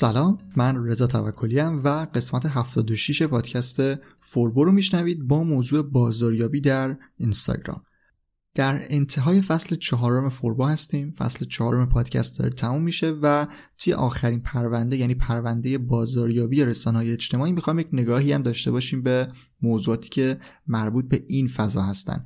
سلام من رضا توکلی و قسمت 76 پادکست فوربو رو میشنوید با موضوع بازاریابی در اینستاگرام. در انتهای فصل چهارم فوربو هستیم. فصل چهارم پادکست داره تموم میشه و توی آخرین پرونده یعنی پرونده بازاریابی رسانه های اجتماعی می‌خوام یک نگاهی هم داشته باشیم به موضوعاتی که مربوط به این فضا هستن.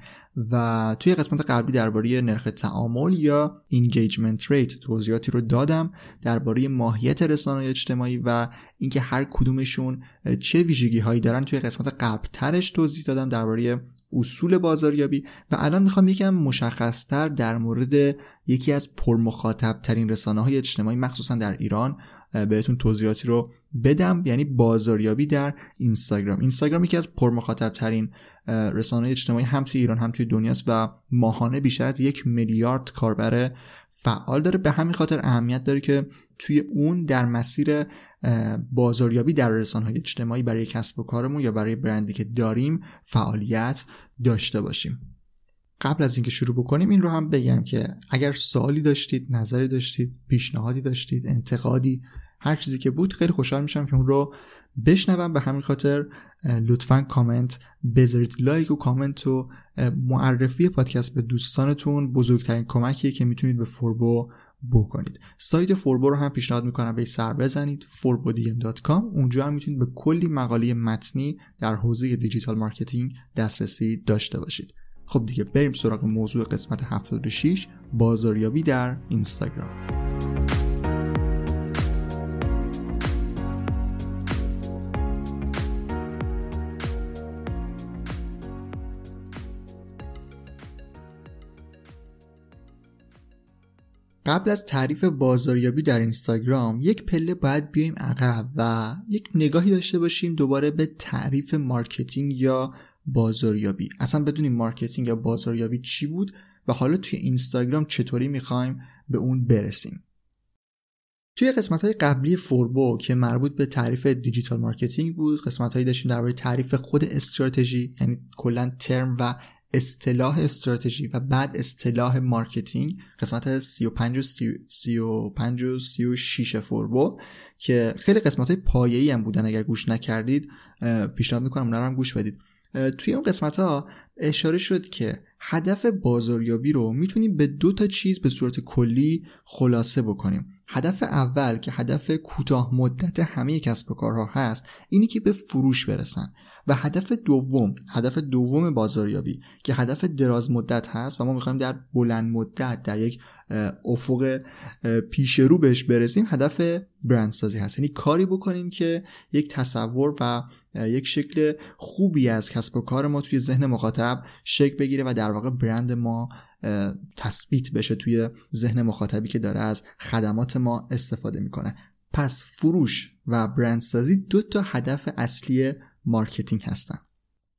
و توی قسمت قبلی درباره نرخ تعامل یا engagement rate توضیحاتی رو دادم درباره ماهیت رسانه اجتماعی و اینکه هر کدومشون چه ویژگی هایی دارن. توی قسمت قبل ترش توضیح دادم درباره اصول بازاریابی و الان می‌خوام یکم مشخصتر در مورد یکی از پرمخاطب ترین رسانه های اجتماعی مخصوصا در ایران بهتون توضیحاتی رو بدم یعنی بازاریابی در اینستاگرام. اینستاگرام یکی از پرمخاطب ترین رسانه اجتماعی هم توی ایران هم توی دنیاست و ماهانه بیشتر از یک میلیارد کاربر فعال داره. به همین خاطر اهمیت داره که توی اون در مسیر بازاریابی در رسانه های اجتماعی برای کسب و کارمون یا برای برندی که داریم فعالیت داشته باشیم. قبل از اینکه شروع بکنیم این رو هم بگم که اگر سوالی داشتید نظری داشتید پیشنهادی داشتید انتقادی هر چیزی که بود خیلی خوشحال میشم که اون رو بشنوم. به همین خاطر لطفا کامنت بذارید. لایک و کامنت و معرفی پادکست به دوستانتون. بزرگترین کمکیه که می‌تونید به فوربو بکنید. سایت فوربو رو هم پیشنهاد می‌کنم به سر بزنید. forbodm.com اونجا هم می‌تونید به کلی مقاله متنی در حوزه دیجیتال مارکتینگ دسترسی داشته باشید. خب دیگه بریم سراغ موضوع قسمت 76 بازاریابی در اینستاگرام. قبل از تعریف بازاریابی در اینستاگرام یک پله باید بیایم عقب و یک نگاهی داشته باشیم دوباره به تعریف مارکتینگ یا بازاریابی. اصلا بدونیم مارکتینگ یا بازاریابی چی بود و حالا توی اینستاگرام چطوری می‌خوایم به اون برسیم. توی قسمت های قبلی فوربو که مربوط به تعریف دیجیتال مارکتینگ بود قسمت هایی داشتیم درباره تعریف خود استراتژی یعنی کلا ترم و اصطلاح استراتژی و بعد اصطلاح مارکتینگ قسمت 35 و 35 و 36 فوربو که خیلی قسمت های پایه‌ای هم بودن اگر گوش نکردید پیشنهاد می‌کنم اونا هم گوش بدید. توی اون قسمت ها اشاره شد که هدف بازاریابی رو می‌تونیم به دو تا چیز به صورت کلی خلاصه بکنیم. هدف اول که هدف کوتاه مدت همه کسب و کارها هست اینی که به فروش برسن. و هدف دوم هدف دوم بازاریابی که هدف دراز مدت هست و ما می‌خوایم در بلند مدت در یک افق پیش رو بهش برسیم هدف برندسازی هست. یعنی کاری بکنیم که یک تصور و یک شکل خوبی از کسب و کار ما توی ذهن مخاطب شکل بگیره و در واقع برند ما تثبیت بشه توی ذهن مخاطبی که داره از خدمات ما استفاده می‌کنه. پس فروش و برندسازی دو تا هدف اصلی مارکتینگ هستن.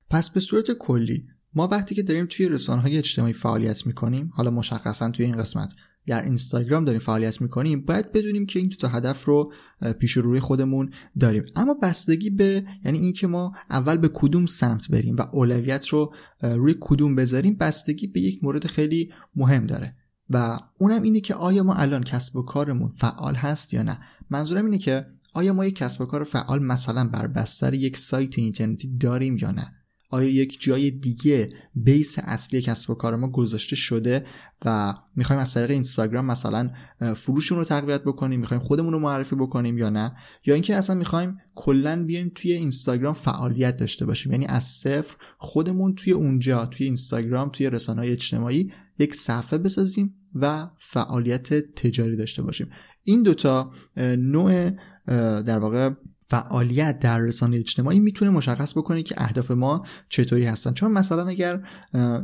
پس به صورت کلی ما وقتی که داریم توی رسانه های اجتماعی فعالیت می‌کنیم حالا مشخصا توی این قسمت در اینستاگرام داریم فعالیت می‌کنیم باید بدونیم که این دو تا هدف رو پیش روی خودمون داریم. اما بستگی به یعنی اینکه ما اول به کدوم سمت بریم و اولویت رو روی کدوم بذاریم بستگی به یک مورد خیلی مهم داره. و اونم اینه که آیا ما الان کسب و کارمون فعال هست یا نه. منظورم اینه که آیا ما یک کسب و کار فعال مثلا بر بستر یک سایت اینترنتی داریم یا نه؟ آیا یک جای دیگه بیس اصلی کسب و کار ما گذاشته شده و می‌خوایم از طریق اینستاگرام مثلا فروشون رو تقویت بکنیم می‌خوایم خودمون رو معرفی بکنیم یا نه؟ یا اینکه اصلا می‌خوایم کلا بیایم توی اینستاگرام فعالیت داشته باشیم؟ یعنی از صفر خودمون توی اونجا توی اینستاگرام توی رسانه های اجتماعی یک صفحه بسازیم و فعالیت تجاری داشته باشیم. این دوتا نوع در واقع فعالیت در رسانه اجتماعی می‌تونه مشخص بکنه که اهداف ما چطوری هستن. چون مثلا اگر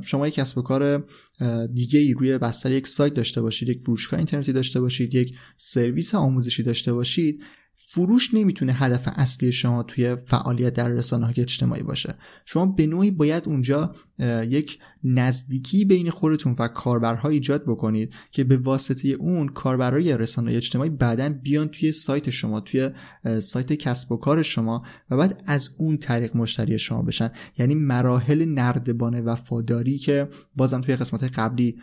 شما یک کسب و کار دیگه ای روی بستر یک سایت داشته باشید یک فروشگاه اینترنتی داشته باشید یک سرویس آموزشی داشته باشید فروش نمی‌تونه هدف اصلی شما توی فعالیت در رسانه های اجتماعی باشه. شما به نوعی باید اونجا یک نزدیکی بین خودتون و کاربرها ایجاد بکنید که به واسطه اون کاربرای رسانه اجتماعی بعدا بیان توی سایت شما توی سایت کسب و کار شما و بعد از اون طریق مشتری شما بشن. یعنی مراحل نردبان وفاداری که بازم توی قسمت قبلی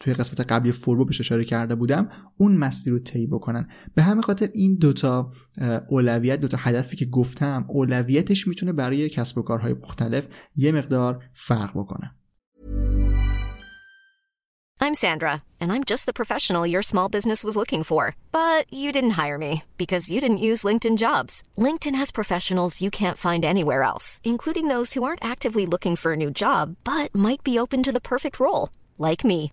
توی قسمت قبلی فوربو بهش اشاره کرده بودم اون مسیر رو طی بکنن به همین خاطر این دوتا اولویت دوتا هدفی که گفتم اولویتش می‌تونه برای کسب و کارهای مختلف یه مقدار فرق بکنه I'm Sandra, and I'm just the professional your small business was looking for. But you didn't hire me because you didn't use LinkedIn jobs. LinkedIn has professionals you can't find anywhere else, including those who aren't actively looking for a new job but might be open to the perfect role, like me.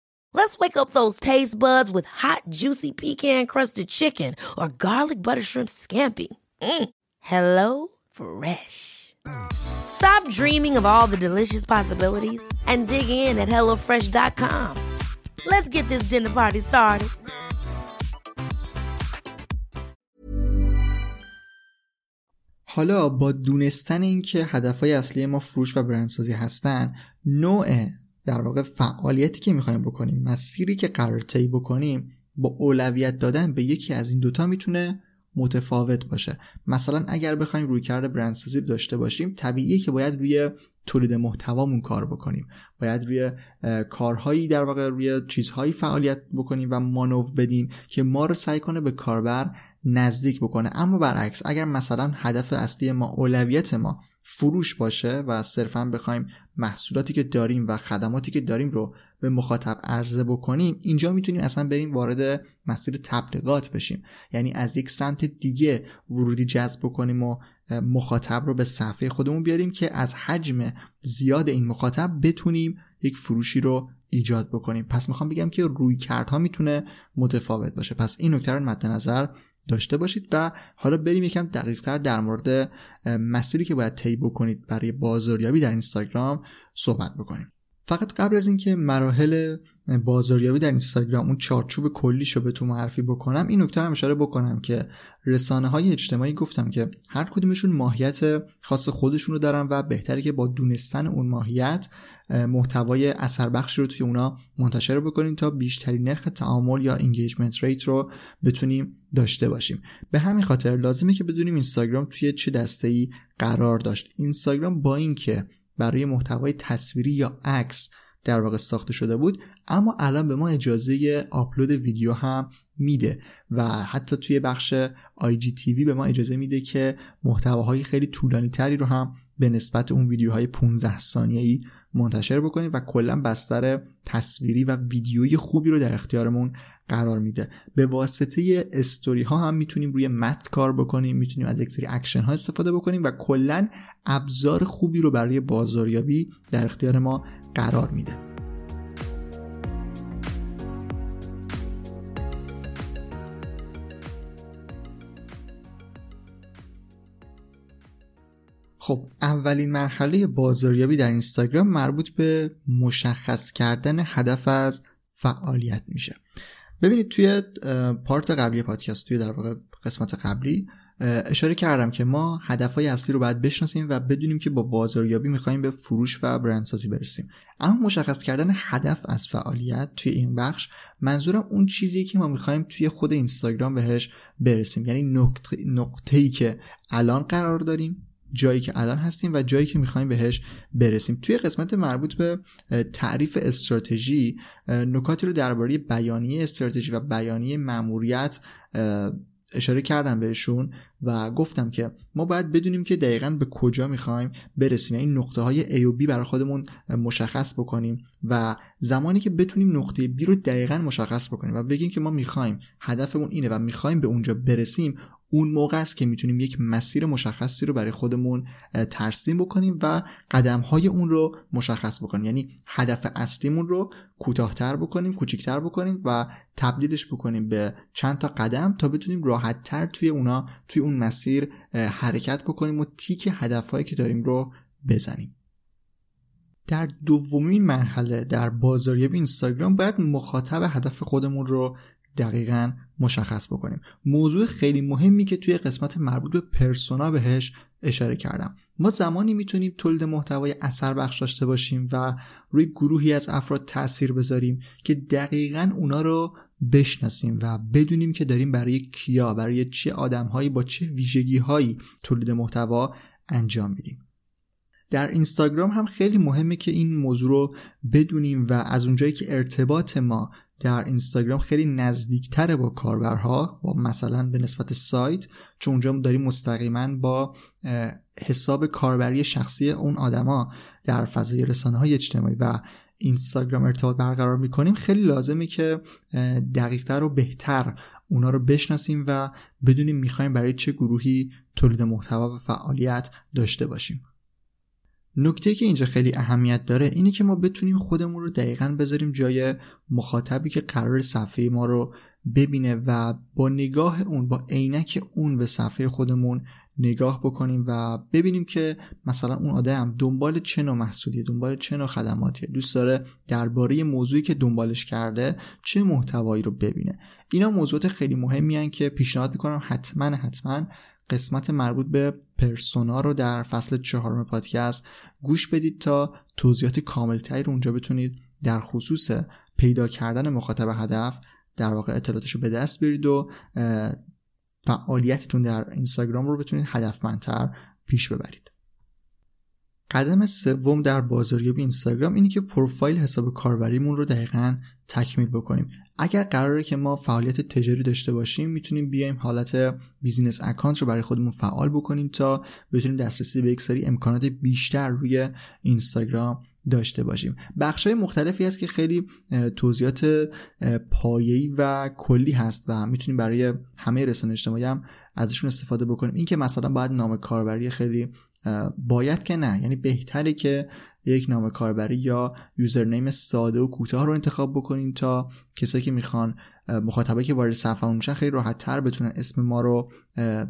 Let's wake up those taste buds with hot, juicy pecan crusted chicken or garlic butter shrimp scampi. Mm. Hello Fresh. Stop dreaming of all the delicious possibilities and dig in at HelloFresh.com. Let's get this dinner party started. حالا با دونستن اینکه هدفهای اصلی ما فروش و برندسازی هستن نوع در واقع فعالیتی که می‌خوایم بکنیم مسیری که قرار طی بکنیم با اولویت دادن به یکی از این دوتا می‌تونه متفاوت باشه. مثلا اگر بخوایم روی کرده برندسازی داشته باشیم طبیعیه که باید روی تولید محتوامون کار بکنیم. باید روی کارهایی در واقع روی چیزهایی فعالیت بکنیم و مانو بدیم که ما رو سعی کنه به کاربر نزدیک بکنه. اما برعکس اگر مثلا هدف اصلی ما اولویت ما فروش باشه و صرفا بخوایم محصولاتی که داریم و خدماتی که داریم رو به مخاطب عرضه بکنیم اینجا می‌تونیم اصلا بریم وارد مسیر تبلیغات بشیم. یعنی از یک سمت دیگه ورودی جذب بکنیم و مخاطب رو به صفحه خودمون بیاریم که از حجم زیاد این مخاطب بتونیم یک فروشی رو ایجاد بکنیم. پس می‌خوام بگم که روی کردها می‌تونه متفاوت باشه. پس این نکته رو مد نظر داشته باشید و حالا بریم یکم دقیق تر در مورد مسیری که باید طی بکنید برای بازاریابی در اینستاگرام صحبت بکنیم. فقط قبل از اینکه مراحل بازاریابی در اینستاگرام اون چارچوب کلیشو بهتون معرفی بکنم این نکته هم اشاره بکنم که رسانه های اجتماعی گفتم که هر کدومشون ماهیت خاص خودشون رو دارن و بهتره که با دونستن اون ماهیت محتوای اثر بخش رو توی اونا منتشر بکنیم تا بیشترین نرخ تعامل یا engagement rate رو بتونیم داشته باشیم. به همین خاطر لازمه که بدونیم اینستاگرام توی چه دسته ای قرار داشت. اینستاگرام با اینکه برای محتوای تصویری یا عکس در واقع ساخته شده بود اما الان به ما اجازه آپلود ویدیو هم میده و حتی توی بخش IGTV به ما اجازه میده که محتواهای خیلی طولانی تری رو هم به نسبت اون ویدیوهای 15 ثانیه‌ای منتشر بکنیم و کلا بستر تصویری و ویدیویی خوبی رو در اختیارمون قرار میده. به واسطه استوری ها هم می‌تونیم روی متن کار بکنیم می‌تونیم از یک سری اکشن ها استفاده بکنیم و کلا ابزار خوبی رو برای بازاریابی در اختیار ما قرار میده. خب اولین مرحله بازاریابی در اینستاگرام مربوط به مشخص کردن هدف از فعالیت میشه. ببینید توی پارت قبلی پادکست توی در واقع قسمت قبلی اشاره کردم که ما هدفهای اصلی رو باید بشناسیم و بدونیم که با بازاریابی می‌خوایم به فروش و برندسازی برسیم. اما مشخص کردن هدف از فعالیت توی این بخش منظورم اون چیزی که ما می‌خوایم توی خود اینستاگرام بهش برسیم. یعنی نقطه, ای که الان قرار داریم جایی که الان هستیم و جایی که می‌خوایم بهش برسیم. توی قسمت مربوط به تعریف استراتژی نکاتی رو درباره بیانیه استراتژی و بیانیه ماموریت اشاره کردم بهشون و گفتم که ما باید بدونیم که دقیقا به کجا می‌خوایم برسیم. این یعنی نقطه های A و B برای خودمون مشخص بکنیم و زمانی که بتونیم نقطه B رو دقیقا مشخص بکنیم و بگیم که ما می‌خوایم هدفمون اینه و می‌خوایم به اونجا برسیم اون موقع است که می‌تونیم یک مسیر مشخصی رو برای خودمون ترسیم بکنیم و قدم های اون رو مشخص بکنیم. یعنی هدف اصلیمون رو کوتاهتر بکنیم کوچیکتر بکنیم و تبدیلش بکنیم به چند تا قدم تا بتونیم راحتتر توی اونا توی اون مسیر حرکت بکنیم و تیک هدفهایی که داریم رو بزنیم. در دومین مرحله در بازاریابی اینستاگرام باید مخاطب هدف خودمون رو دقیقا مشخص بکنیم. موضوع خیلی مهمی که توی قسمت مربوط به پرسونا بهش اشاره کردم. ما زمانی می‌تونیم تولید محتوای اثر بخش داشته باشیم و روی گروهی از افراد تاثیر بذاریم که دقیقا اونا رو بشناسیم و بدونیم که داریم برای کیا برای چه آدمهایی با چه ویژگی هایی تولید محتوا انجام میدیم. در اینستاگرام هم خیلی مهمه که این موضوع رو بدونیم و از اونجایی که ارتباط ما در اینستاگرام خیلی نزدیکتره با کاربرها با مثلا به نسبت سایت چون اونجا داریم مستقیما با حساب کاربری شخصی اون آدما در فضای رسانه های اجتماعی و اینستاگرام ارتباط برقرار می‌کنیم. خیلی لازمه که دقیقتر و بهتر اونا رو بشناسیم و بدونیم می‌خوایم برای چه گروهی تولید محتوا و فعالیت داشته باشیم. نکته که اینجا خیلی اهمیت داره اینه که ما بتونیم خودمون رو دقیقا بذاریم جای مخاطبی که قرار صفحه ما رو ببینه و با نگاه اون با عینک اون به صفحه خودمون نگاه بکنیم و ببینیم که مثلا اون آدم دنبال چه نوع محصولیه دنبال چه نوع خدماتیه. دوست داره درباره موضوعی که دنبالش کرده چه محتوایی رو ببینه. اینا موضوعات خیلی مهمی که پیشنهاد می‌کنم حتما حتما قسمت مربوط به پرسونا رو در فصل چهارم پادکست گوش بدید تا توضیحات کاملتری رو اونجا بتونید. در خصوص پیدا کردن مخاطب هدف در واقع اطلاعاتش رو به دست بیارید و فعالیتتون در اینستاگرام رو بتونید هدفمندتر پیش ببرید. قدم سوم در بازاریابی اینستاگرام اینه که پروفایل حساب کاربریمون رو دقیقا تکمیل بکنیم. اگر قراره که ما فعالیت تجاری داشته باشیم می‌تونیم بیایم حالت business account رو برای خودمون فعال بکنیم تا بتونیم دسترسی به یک سری امکانات بیشتر روی اینستاگرام داشته باشیم. بخش های مختلفی هست که خیلی توضیحات پایه‌ای و کلی هست و می‌تونیم برای همه رسانه اجتماعی هم ازشون استفاده بکنیم. این که مثلا باید نام کاربری خیلی باید که نه. یعنی بهتره که یک نام کاربری یا یوزرنیم ساده و کوتاه رو انتخاب بکنیم تا کسایی که می‌خوان مخاطبه که وارد صفحه میشن خیلی راحت تر بتونن اسم ما رو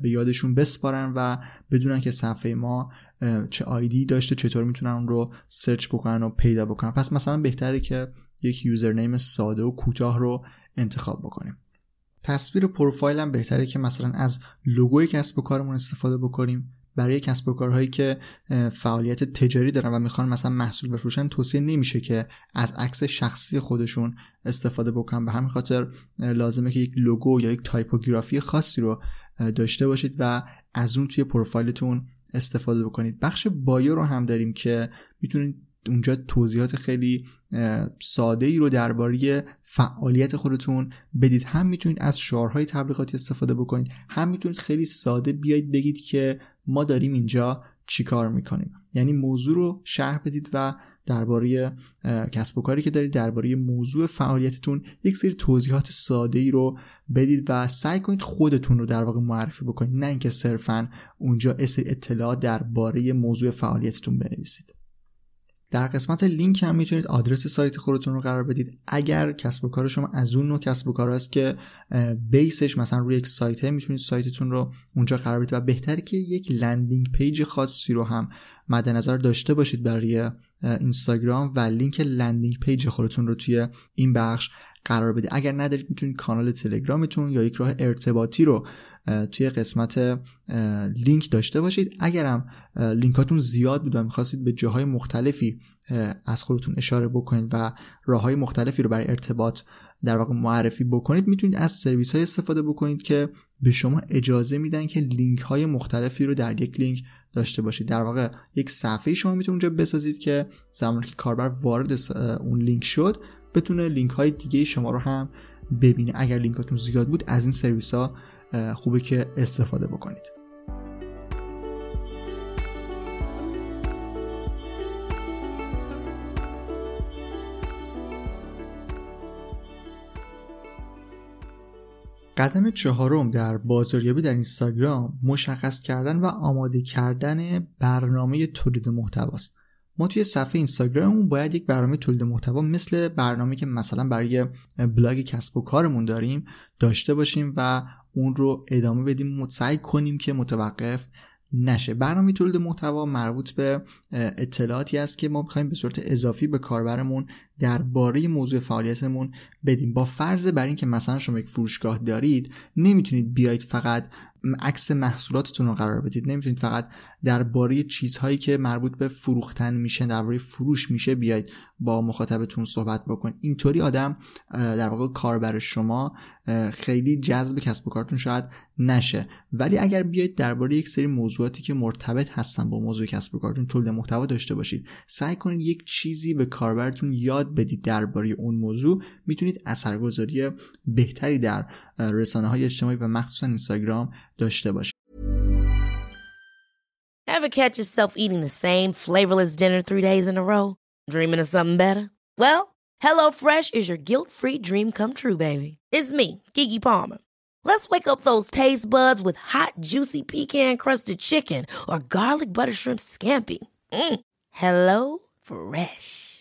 به یادشون بسپارن و بدونن که صفحه ما چه آیدی داشته چطور می‌تونن اون رو سرچ بکنن و پیدا بکنن. پس مثلا بهتره که یک username ساده و کوتاه رو انتخاب بکنیم. تصویر پروفایل هم بهتره که مثلا از لوگوی کسب و کارمون استفاده بکنیم. برای کسب و کارهایی که فعالیت تجاری دارن و می‌خوان مثلا محصول بفروشن توصیه نمیشه که از عکس شخصی خودشون استفاده بکنن. به همین خاطر لازمه که یک لوگو یا یک تایپوگرافی خاصی رو داشته باشید و از اون توی پروفایلتون استفاده بکنید. بخش bio رو هم داریم که می‌تونید اونجا توضیحات خیلی ساده ای رو درباره فعالیت خودتون بدید. هم می‌تونید از شعارهای تبلیغاتی استفاده بکنید. هم می‌تونید خیلی ساده بیاید بگید که ما داریم اینجا چیکار می‌کنیم. یعنی موضوع رو شرح بدید و درباره کسب و کاری که دارید درباره موضوع فعالیتتون یک سری توضیحات ساده ای رو بدید و سعی کنید خودتون رو در واقع معرفی بکنید. نه اینکه صرفا اونجا سری اطلاعات درباره موضوع فعالیتتون بنویسید. در قسمت لینک هم می‌تونید آدرس سایت خودتون رو قرار بدید. اگر کسب و کار شما از اون نوع کسب و کار است که base ش مثلا روی یک سایت می‌تونید سایتتون رو اونجا قرار بدید و بهتره که یک landing page خاصی رو هم مد نظر داشته باشید برای اینستاگرام و لینک landing page خودتون رو توی این بخش قرار بدید اگر ندارید می‌تونید کانال تلگرامتون یا یک راه ارتباطی رو توی قسمت لینک داشته باشید. اگرم لینکاتون زیاد بود و می‌خواستید به جاهای مختلفی از خودتون اشاره بکنید و راه های مختلفی رو برای ارتباط در واقع معرفی بکنید می‌تونید از سرویس هایی استفاده بکنید که به شما اجازه میدن که لینک های مختلفی رو در یک لینک داشته باشید. در واقع یک صفحه شما می‌تونید اونجا بسازید که زمانی که کاربر وارد اون لینک شد بتونه لینک های دیگه شما رو هم ببینه. اگر لینکاتون زیاد بود از این سرویس ها خوبه که استفاده بکنید. قدم چهارم در بازاریابی در اینستاگرام مشخص کردن و آماده کردن برنامه تولید محتواست. ما توی صفحه اینستاگراممون باید یک برنامه تولید محتوا مثل برنامه که مثلا برای بلاگ کسب و کارمون داریم داشته باشیم و اون رو ادامه بدیم سعی کنیم که متوقف نشه. برنامه تولید محتوا مربوط به اطلاعاتی است که ما می‌خوایم به صورت اضافی به کاربرمون درباره موضوع فعالیتمون بدیم. با فرض بر اینکه مثلا شما یک فروشگاه دارید نمی‌تونید بیاید فقط عکس محصولاتتون رو قرار بدید. نمی‌تونید فقط درباره چیزهایی که مربوط به فروختن میشه درباره فروش میشه بیاید با مخاطبتون صحبت بکنید اینطوری آدم در واقع کاربر شما خیلی جذب کسب و کارتون شاید نشه. ولی اگر بیاید درباره یک سری موضوعاتی که مرتبط هستن با موضوع کسب و کارتون تولید محتوا داشته باشید سعی کنید یک چیزی به کاربرتون یاد بدید درباره اون موضوع می‌تونید اثرگذاری بهتری در رسانه های اجتماعی و مخصوصا اینستاگرام داشته باشید Ever catch yourself eating the same flavorless dinner three days in a row? Dreaming of something better? Well, HelloFresh is your guilt-free dream come true, baby. It's me, Kiki Palmer. Let's wake up those taste buds with hot, juicy pecan-crusted chicken or garlic butter shrimp scampi. Mm. Hello Fresh.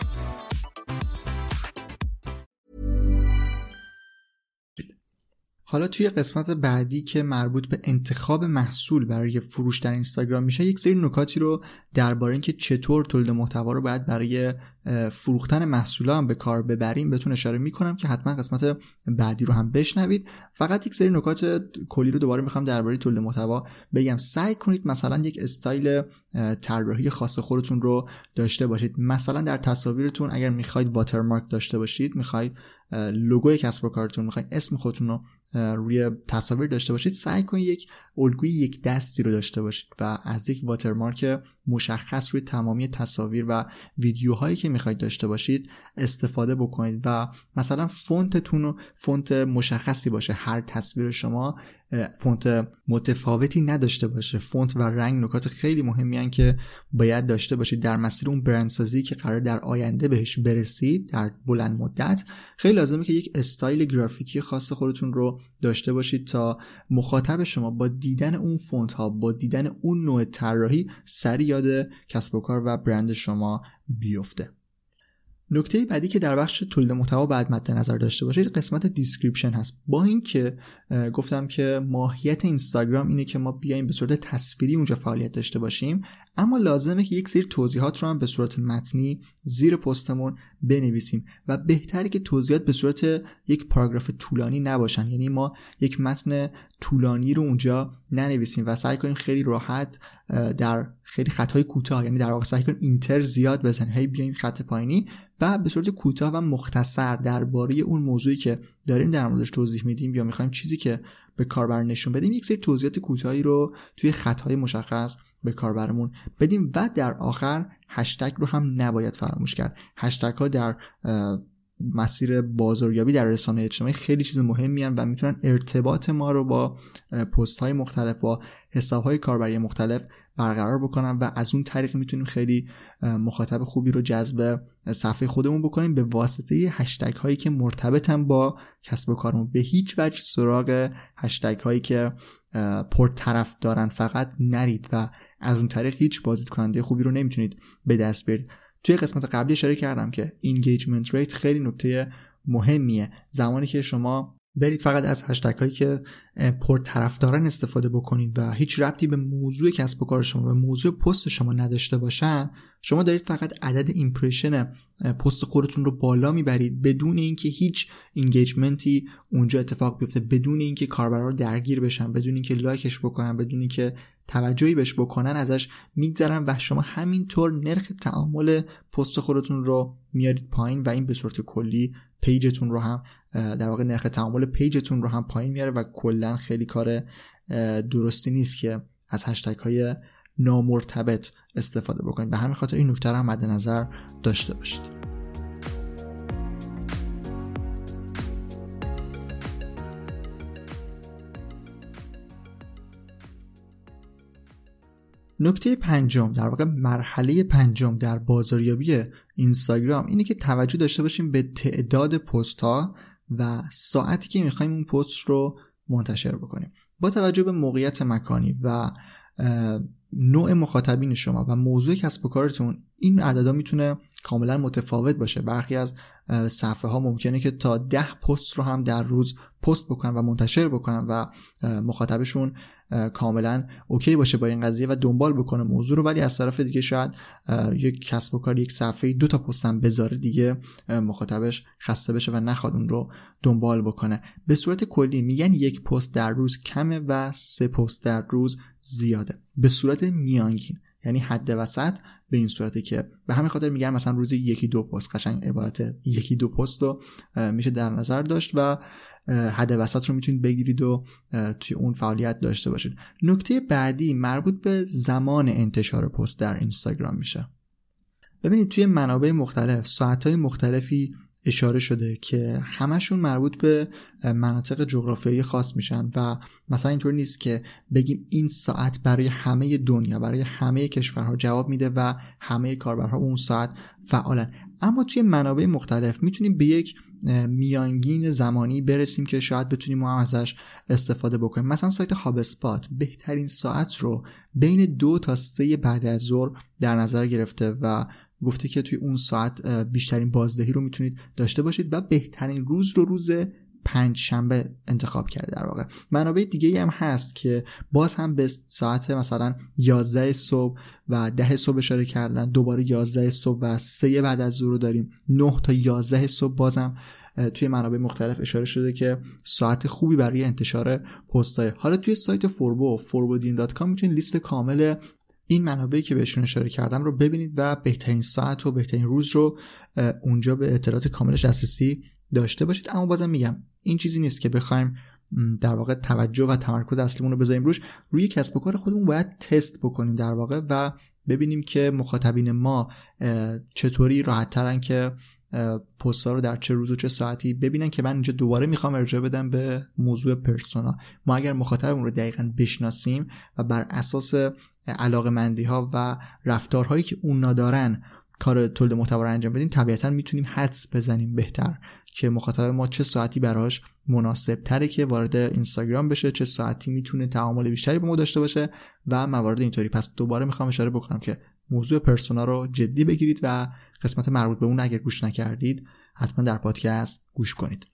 حالا توی قسمت بعدی که مربوط به انتخاب محصول برای فروش در اینستاگرام میشه یک سری نکاتی رو درباره اینکه چطور تولید محتوا رو باید برای فروختن محصولا هم به کار ببریم بهتون اشاره می‌کنم که حتما قسمت بعدی رو هم بشنوید. فقط یک سری نکات کلی رو دوباره می‌خوام درباره تولید محتوا بگم. سعی کنید مثلا یک استایل طراحی خاص خودتون رو داشته باشید. مثلا در تصاویرتون اگر می‌خواید watermark داشته باشید می‌خواید لوگوی کسب و کارتون می‌خواید اسم خودتون رو روی تصاویر داشته باشید سعی کنید یک الگوی یک دستی رو داشته باشید و از یک watermark مشخص روی تمامی تصاویر و ویدیوهایی که می‌خواید داشته باشید استفاده بکنید و مثلا فونتتون رو فونت مشخصی باشه. هر تصویر شما فونت متفاوتی نداشته باشه. فونت و رنگ نکات خیلی مهمی هستن که باید داشته باشید. در مسیر اون برندسازی که قراره در آینده بهش برسید در بلند مدت خیلی لازمه که یک استایل گرافیکی خاص خودتون رو داشته باشید تا مخاطب شما با دیدن اون فونت ها با دیدن اون نوع طراحی سریع یاد کسب و کار و برند شما بیفته. نکته بعدی که در بخش تولید محتوا باید مد نظر داشته باشید قسمت description هست. با اینکه گفتم که ماهیت اینستاگرام اینه که ما بیایم به صورت تصویری اونجا فعالیت داشته باشیم اما لازمه که یک سری توضیحات رو هم به صورت متنی زیر پستمون بنویسیم و بهتره که توضیحات به صورت یک پاراگراف طولانی نباشن. یعنی ما یک متن طولانی رو اونجا ننویسیم و سعی کنیم خیلی راحت در خیلی خطهای کوتاه یعنی در واقع سعی کنیم اینتر زیاد بزنیم. هی بیایم خط پایینی و به صورت کوتاه و مختصر درباره اون موضوعی که داریم در موردش توضیح میدیم یا می‌خوایم چیزی که به کاربر نشون بدیم یک سری توضیحات کوتاهی رو توی خطهای مشخص به کاربرمون بدیم و در آخر هشتگ رو هم نباید فراموش کرد. هشتگ ها در مسیر بازاریابی در رسانه اجتماعی خیلی چیز مهمی و می‌تونن ارتباط ما رو با پست های مختلف و حساب های کاربری مختلف برقرار بکنن و از اون طریق می‌تونیم خیلی مخاطب خوبی رو جذب صفحه خودمون بکنیم به واسطه هشتگ هایی که مرتبطن با کسب و کارمون. به هیچ وجه سراغ هشتگ هایی که پرطرفدارن فقط نرید و از اون طریق هیچ بازدید کننده خوبی رو نمی‌تونید به دست بیارید. توی قسمت قبلی اشاره کردم که engagement rate خیلی نکته مهمیه. زمانی که شما برید فقط از هشتگ هایی که پرطرفدارن استفاده بکنید و هیچ ربطی به موضوع کسب و کار شما و موضوع پست شما نداشته باشن شما دارید فقط عدد impression پست خودتون رو بالا می‌برید بدون اینکه هیچ engagement ی اونجا اتفاق بیفته بدون اینکه کاربرا درگیر بشن بدون اینکه لایکش بکنن بدون اینکه توجهی بهش بکنن ازش میگذرن و شما همینطور نرخ تعامل پست خودتون رو میارید پایین و این به صورت کلی پیجتون رو هم در واقع نرخ تعامل پیجتون رو هم پایین میاره و کلا خیلی کار درستی نیست که از هشتگ های نامرتبط استفاده بکنید. به همین خاطر این نکته رو هم مد نظر داشته باشید. نکته پنجم در واقع مرحله پنجم در بازاریابی اینستاگرام اینه که توجه داشته باشیم به تعداد پست ها و ساعتی که می‌خوایم اون پست رو منتشر بکنیم. با توجه به موقعیت مکانی و نوع مخاطبین شما و موضوع کسب و کارتون این عددا می‌تونه کاملا متفاوت باشه. برخی از صفحه ها ممکنه که تا ده پست رو هم در روز پست بکنن و منتشر بکنن و مخاطبشون کاملا اوکی باشه با این قضیه و دنبال بکنه موضوع رو. ولی از طرف دیگه شاید یک کسب و کار یک صفحه دو تا پستم بذاره دیگه مخاطبش خسته بشه و نخواد اون رو دنبال بکنه. به صورت کلی میگن یک پست در روز کمه و سه پست در روز زیاده. به صورت میانگین. یعنی حد وسط به این صورته که به همین خاطر میگن مثلا روزی یکی دو پست قشنگ عبارت یکی دو پست رو میشه در نظر داشت و حد وسط رو می‌تونید بگیرید و توی اون فعالیت داشته باشید. نکته بعدی مربوط به زمان انتشار پست در اینستاگرام میشه. ببینید توی منابع مختلف ساعتهای مختلفی اشاره شده که همشون مربوط به مناطق جغرافیایی خاص میشن و مثلا اینطور نیست که بگیم این ساعت برای همه دنیا برای همه کشورها جواب میده و همه کاربرها اون ساعت فعالن. اما توی منابع مختلف می‌تونیم به یک میانگین زمانی برسیم که شاید بتونیم ما ازش استفاده بکنیم. مثلا سایت هاب اسپات بهترین ساعت رو بین دو تا سه بعد از ظهر در نظر گرفته و گفته که توی اون ساعت بیشترین بازدهی رو می‌تونید داشته باشید و بهترین روز رو روز پنج شنبه انتخاب کرده در واقع. منابع دیگه هم هست که باز هم به ساعت مثلا 11 صبح و 10 صبح اشاره کردن دوباره 11 صبح و 3 بعد از ظهر داریم. 9 تا 11 صبح بازم توی منابع مختلف اشاره شده که ساعت خوبی برای انتشار پست های حالا توی سایت فوربو forwardin.com می‌تونید لیست کامل این منابعی که بهشون اشاره کردم رو ببینید و بهترین ساعت و بهترین روز رو اونجا به اطلاعات کاملش دسترسی داشته باشید اما بازم میگم این چیزی نیست که بخوایم در واقع توجه و تمرکز اصلیمون رو بذاریم روش. روی کسب و کار خودمون باید تست بکنیم در واقع و ببینیم که مخاطبین ما چطوری راحت ترن که پست رو در چه روز و چه ساعتی ببینن که من اینجا دوباره می‌خوام ارجاع بدم به موضوع پرسونا. ما اگر مخاطبمون رو دقیقا بشناسیم و بر اساس علاقه مندی ها و رفتارهایی که اون ندارن کار تولید محتوا رو انجام بدیم طبیعتا می‌تونیم حدس بزنیم بهتر که مخاطب ما چه ساعتی براش مناسب تره که وارد اینستاگرام بشه چه ساعتی می‌تونه تعامل بیشتری با ما داشته باشه و موارد اینطوری. پس دوباره می‌خوام اشاره بکنم که موضوع پرسونا رو جدی بگیرید و قسمت مربوط به اون اگر گوش نکردید حتما در پادکست گوش کنید.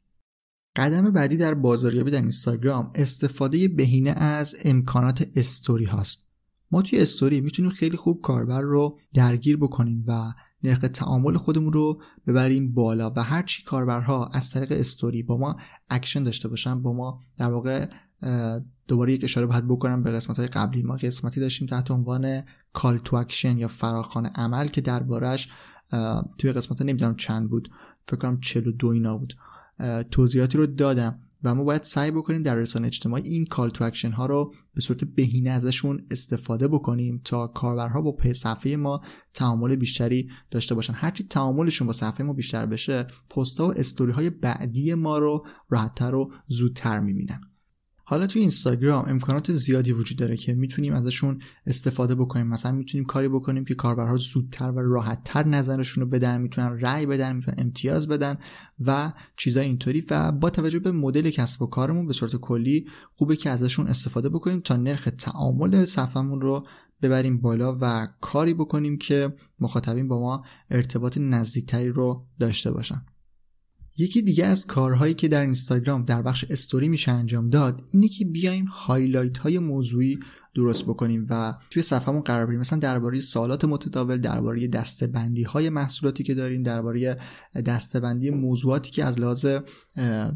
قدم بعدی در بازاریابی در اینستاگرام استفاده بهینه از امکانات استوری هاست. ما توی استوری می‌تونیم خیلی خوب کاربر رو درگیر بکنیم و نرخ تعامل خودمون رو ببریم بالا و هر چی کاربرها از طریق استوری با ما اکشن داشته باشن با ما در واقع دوباره یک اشاره باید بکنم به قسمت های قبلی. ما قسمتی داشتیم تحت عنوان call to action یا فراخوان عمل که دربارش توی قسمت نمی‌دونم چند بود. فکر کنم 42 اینا بود. توضیحاتی رو دادم. و ما باید سعی بکنیم در رسانه اجتماعی این call to action ها رو به صورت بهینه ازشون استفاده بکنیم تا کاربرها با پی صفحه ما تعامل بیشتری داشته باشن. هرچی تعاملشون با صفحه ما بیشتر بشه پست و استوری های بعدی ما رو راحتتر و زودتر می‌بینن. حالا توی اینستاگرام امکانات زیادی وجود داره که می‌تونیم ازشون استفاده بکنیم. مثلا می‌تونیم کاری بکنیم که کاربرها زودتر و راحتتر نظرشون رو بدن می‌تونن رأی بدن می‌تونن امتیاز بدن و چیزای اینطوری. و با توجه به مدل کسب و کارمون به صورت کلی خوبه که ازشون استفاده بکنیم تا نرخ تعامل صفحمون رو ببریم بالا و کاری بکنیم که مخاطبین با ما ارتباط نزدیکتری رو داشته باشن. یکی دیگه از کارهایی که در اینستاگرام در بخش استوری میشه انجام داد اینه که بیایم highlight های موضوعی درست بکنیم و توی صفحمون قرار بدیم. مثلا درباره سوالات متداول درباره دسته‌بندی های محصولاتی که داریم درباره دسته‌بندی موضوعاتی که از لحاظ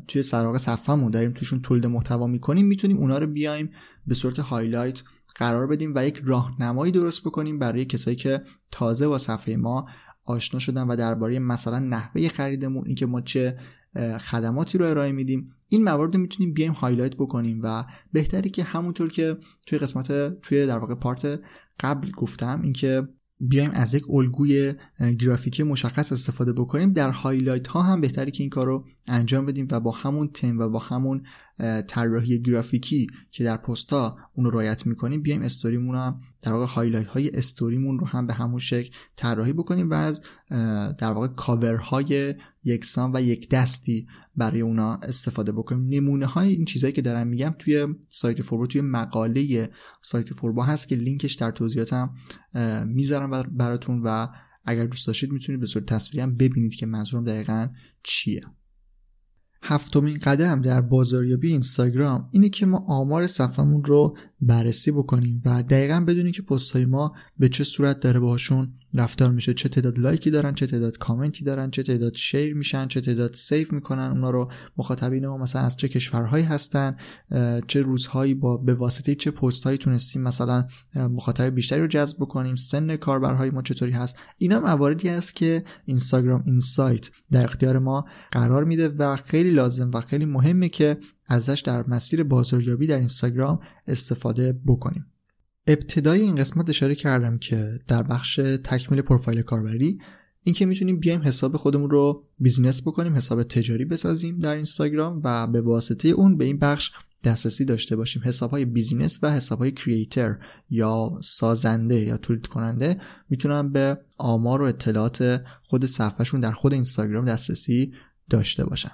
توی سراسر صفحمون داریم توشون تولید محتوا می‌کنیم می‌تونیم اونا رو بیایم به صورت highlight قرار بدیم و یک راهنمایی درست بکنیم برای کسایی که تازه با صفحه ما آشنا شدن و درباره مثلا نحوه خریدمون اینکه ما چه خدماتی رو ارائه میدیم. این موارد رو می‌تونیم بیایم highlight بکنیم و بهتره که همونطور که توی قسمت توی در واقع part قبل گفتم اینکه بیایم از یک الگوی گرافیکی مشخص استفاده بکنیم. در highlight ها هم بهتره که این کار رو انجام بدیم و با همون تم و با همون طراحی گرافیکی که در پستا اون رو رعایت می‌کنیم بیایم استوریمون هم در واقع highlight های استوریمون رو هم به همون شکل طراحی بکنیم و از در واقع کاورهای یکسان و یک دستی برای اونا استفاده بکنیم. نمونه های این چیزهایی که دارم میگم توی سایت فوربو توی مقاله سایت فوربو هست که لینکش در توضیحاتم می‌ذارم براتون و اگر دوست داشتید می‌تونید به صورت تصویری هم ببینید که منظورم دقیقا چیه. هفتمین قدم در بازاریابی اینستاگرام اینه که ما آمار صفحمون رو بررسی بکنیم و دقیقا بدونیم که پست های ما به چه صورت داره باهاشون رفتار میشه. چه تعداد لایکی دارن چه تعداد کامنتی دارن چه تعداد share میشن چه تعداد save می‌کنن. اونا رو مخاطبین ما مثلا از چه کشورهایی هستن چه روزهایی با به واسطه چه پست هایی تونستیم مثلا مخاطب بیشتری رو جذب بکنیم سن کاربرهای ما چطوری هست. اینا مواردی است که اینستاگرام اینسایت در اختیار ما قرار میده و خیلی لازم و خیلی مهمه که ازش در مسیر بازاریابی در اینستاگرام استفاده بکنیم. ابتدای این قسمت اشاره کردم که در بخش تکمیل پروفایل کاربری اینکه می‌تونیم بیایم حساب خودمون رو business بکنیم حساب تجاری بسازیم در اینستاگرام و به واسطه اون به این بخش دسترسی داشته باشیم. حساب های business و حساب های creator یا سازنده یا تولید کننده می‌تونن به آمار و اطلاعات خود صفحهشون در خود اینستاگرام دسترسی داشته باشن.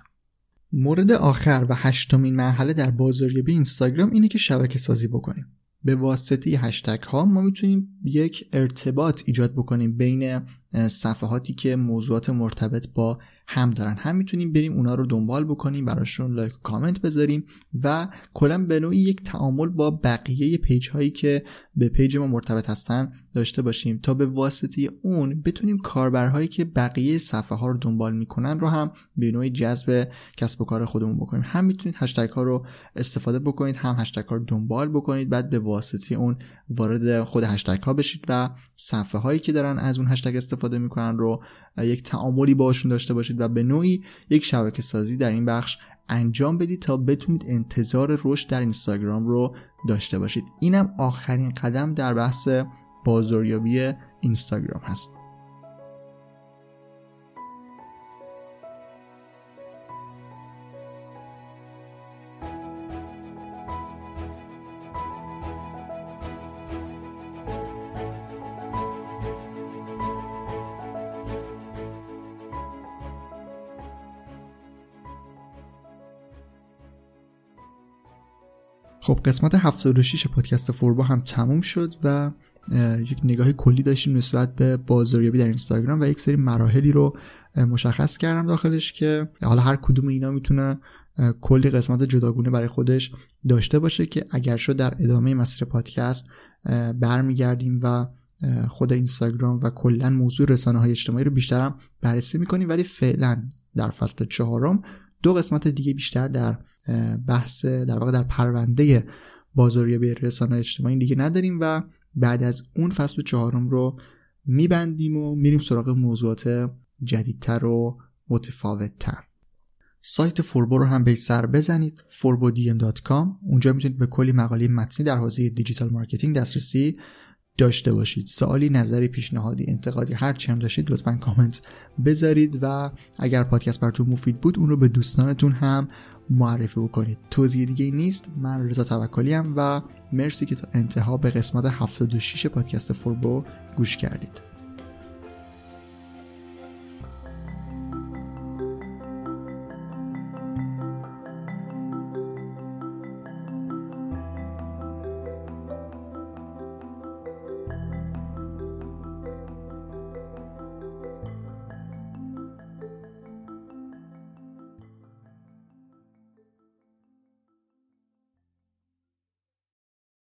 مورد آخر و هشتمین مرحله در بازاریابی اینستاگرام اینه که شبکه سازی بکنیم. به واسطه هشتگ ها ما می‌تونیم یک ارتباط ایجاد بکنیم بین صفحاتی که موضوعات مرتبط با هم دارن. هم می‌تونیم بریم اونا رو دنبال بکنیم براشون لایک و کامنت بذاریم و کلا به نوعی یک تعامل با بقیه پیج هایی که به پیج ما مرتبط هستن داشته باشیم. تا به واسطه اون بتونیم کاربرهایی که بقیه صفحه ها رو دنبال می‌کنن رو هم به نوعی جذب کسب و کار خودمون بکنیم. هم می‌تونید هشتگ ها رو استفاده بکنید هم هشتگ ها رو دنبال بکنید بعد به واسطه اون وارد خود هشتگ ها بشید و صفحه هایی که دارن از اون هشتگ استفاده می‌کنن رو یک تعاملی باشون داشته باشید و به نوعی یک شبکه سازی در این بخش انجام بدید تا بتونید انتظار رشد در اینستاگرام رو داشته باشید. اینم آخرین قدم در بحث بازاریابی اینستاگرام هست. خب قسمت 76 پادکست فوربا هم تموم شد و یک نگاه کلی داشتیم نسبت به بازاریابی در اینستاگرام و یک سری مراحلی رو مشخص کردم داخلش که حالا هر کدوم اینا می‌تونه کلی قسمت جداگونه برای خودش داشته باشه که اگر شد در ادامه مسیر پادکست برمیگردیم و خود اینستاگرام و کلا موضوع رسانه های اجتماعی رو بیشترم بررسی می‌کنیم. ولی فعلا در فصل چهارم دو قسمت دیگه بیشتر در بحث در واقع در پرونده بازاریابی رسانه اجتماعی دیگه نداریم و بعد از اون فصل چهارم رو میبندیم و میریم سراغ موضوعات جدیدتر و متفاوتتر. سایت فوربو رو هم به سر بزنید forbodm.com اونجا می‌تونید به کلی مقاله متنی در حوزه digital marketing دسترسی داشته باشید. سوالی نظری پیشنهادی انتقادی هر چی هم داشتید لطفا کامنت بذارید و اگر پادکست براتون مفید بود اون رو به دوستانتون هم معرفی بکنید. توضیح دیگه نیست. من رضا توکلی و مرسی که تا انتها به قسمت 76 پادکست فوربو گوش کردید.